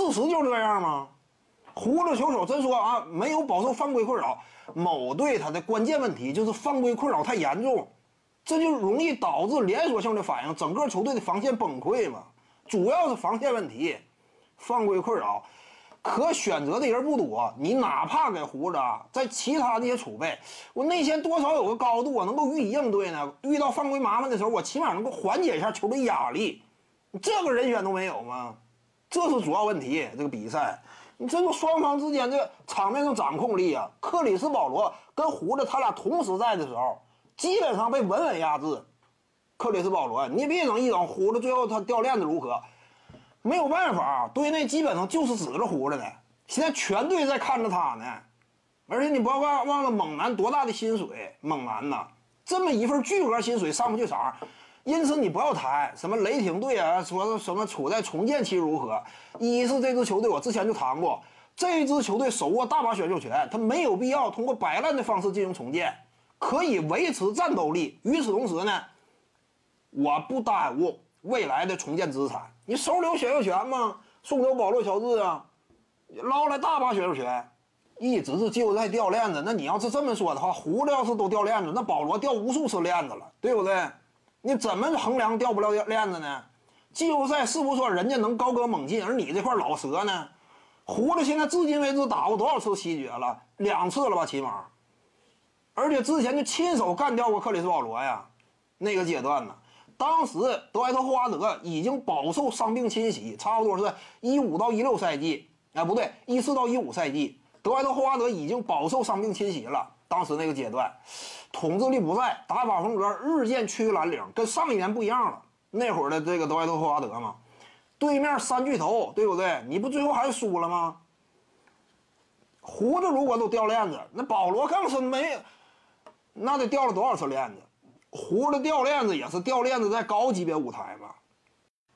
事实就这样吗？胡子球手真说啊，没有饱受犯规困扰。某队他的关键问题就是犯规困扰太严重，这就容易导致连锁性的反应，整个球队的防线崩溃嘛。主要是防线问题，犯规困扰，可选择的人不多。你哪怕给胡子在其他那些储备，我内线多少有个高度，我能够予以应对呢。遇到犯规麻烦的时候，我起码能够缓解一下球队压力。这个人选都没有吗？这是主要问题。这个比赛。你这个双方之间这场面上掌控力啊，克里斯保罗跟胡子他俩同时在的时候，基本上被稳稳压制。克里斯保罗，你别整一整胡子，最后他掉链子如何？没有办法，队内基本上就是指着胡子呢。现在全队在看着他呢，而且你不要忘忘了猛男多大的薪水，猛男呐，这么一份巨额薪水上不去场。因此，你不要谈什么雷霆队啊，说什么处在重建期如何？一是这支球队，我之前就谈过，这支球队手握大把选秀权，他没有必要通过摆烂的方式进行重建，可以维持战斗力。与此同时呢，我不耽误未来的重建资产。你手里有选秀权吗？送走保罗·乔治啊，捞来大把选秀权，一直是季后赛掉链子。那你要是这么说的话，胡子要是都掉链子，那保罗掉无数次链子了，对不对？你怎么衡量掉不掉链子呢？季后赛是不是说人家能高歌猛进，而你这块老蛇呢？胡子现在至今为止打过多少次西决了？两次了吧，起码。而且之前就亲手干掉过克里斯保罗呀，那个阶段呢，当时德怀特霍华德已经饱受伤病侵袭，差不多是一五到一六赛季，哎，不对，一四到一五赛季，德怀特霍华德已经饱受伤病侵袭了。当时那个阶段。统治力不在，打法风格日渐趋于蓝领，跟上一年不一样了。那会儿的这个德怀特·霍华德嘛，对面三巨头，对不对？你不最后还是输了吗？胡子如果都掉链子，那保罗更是没，那得掉了多少次链子？胡子掉链子也是掉链子在高级别舞台嘛。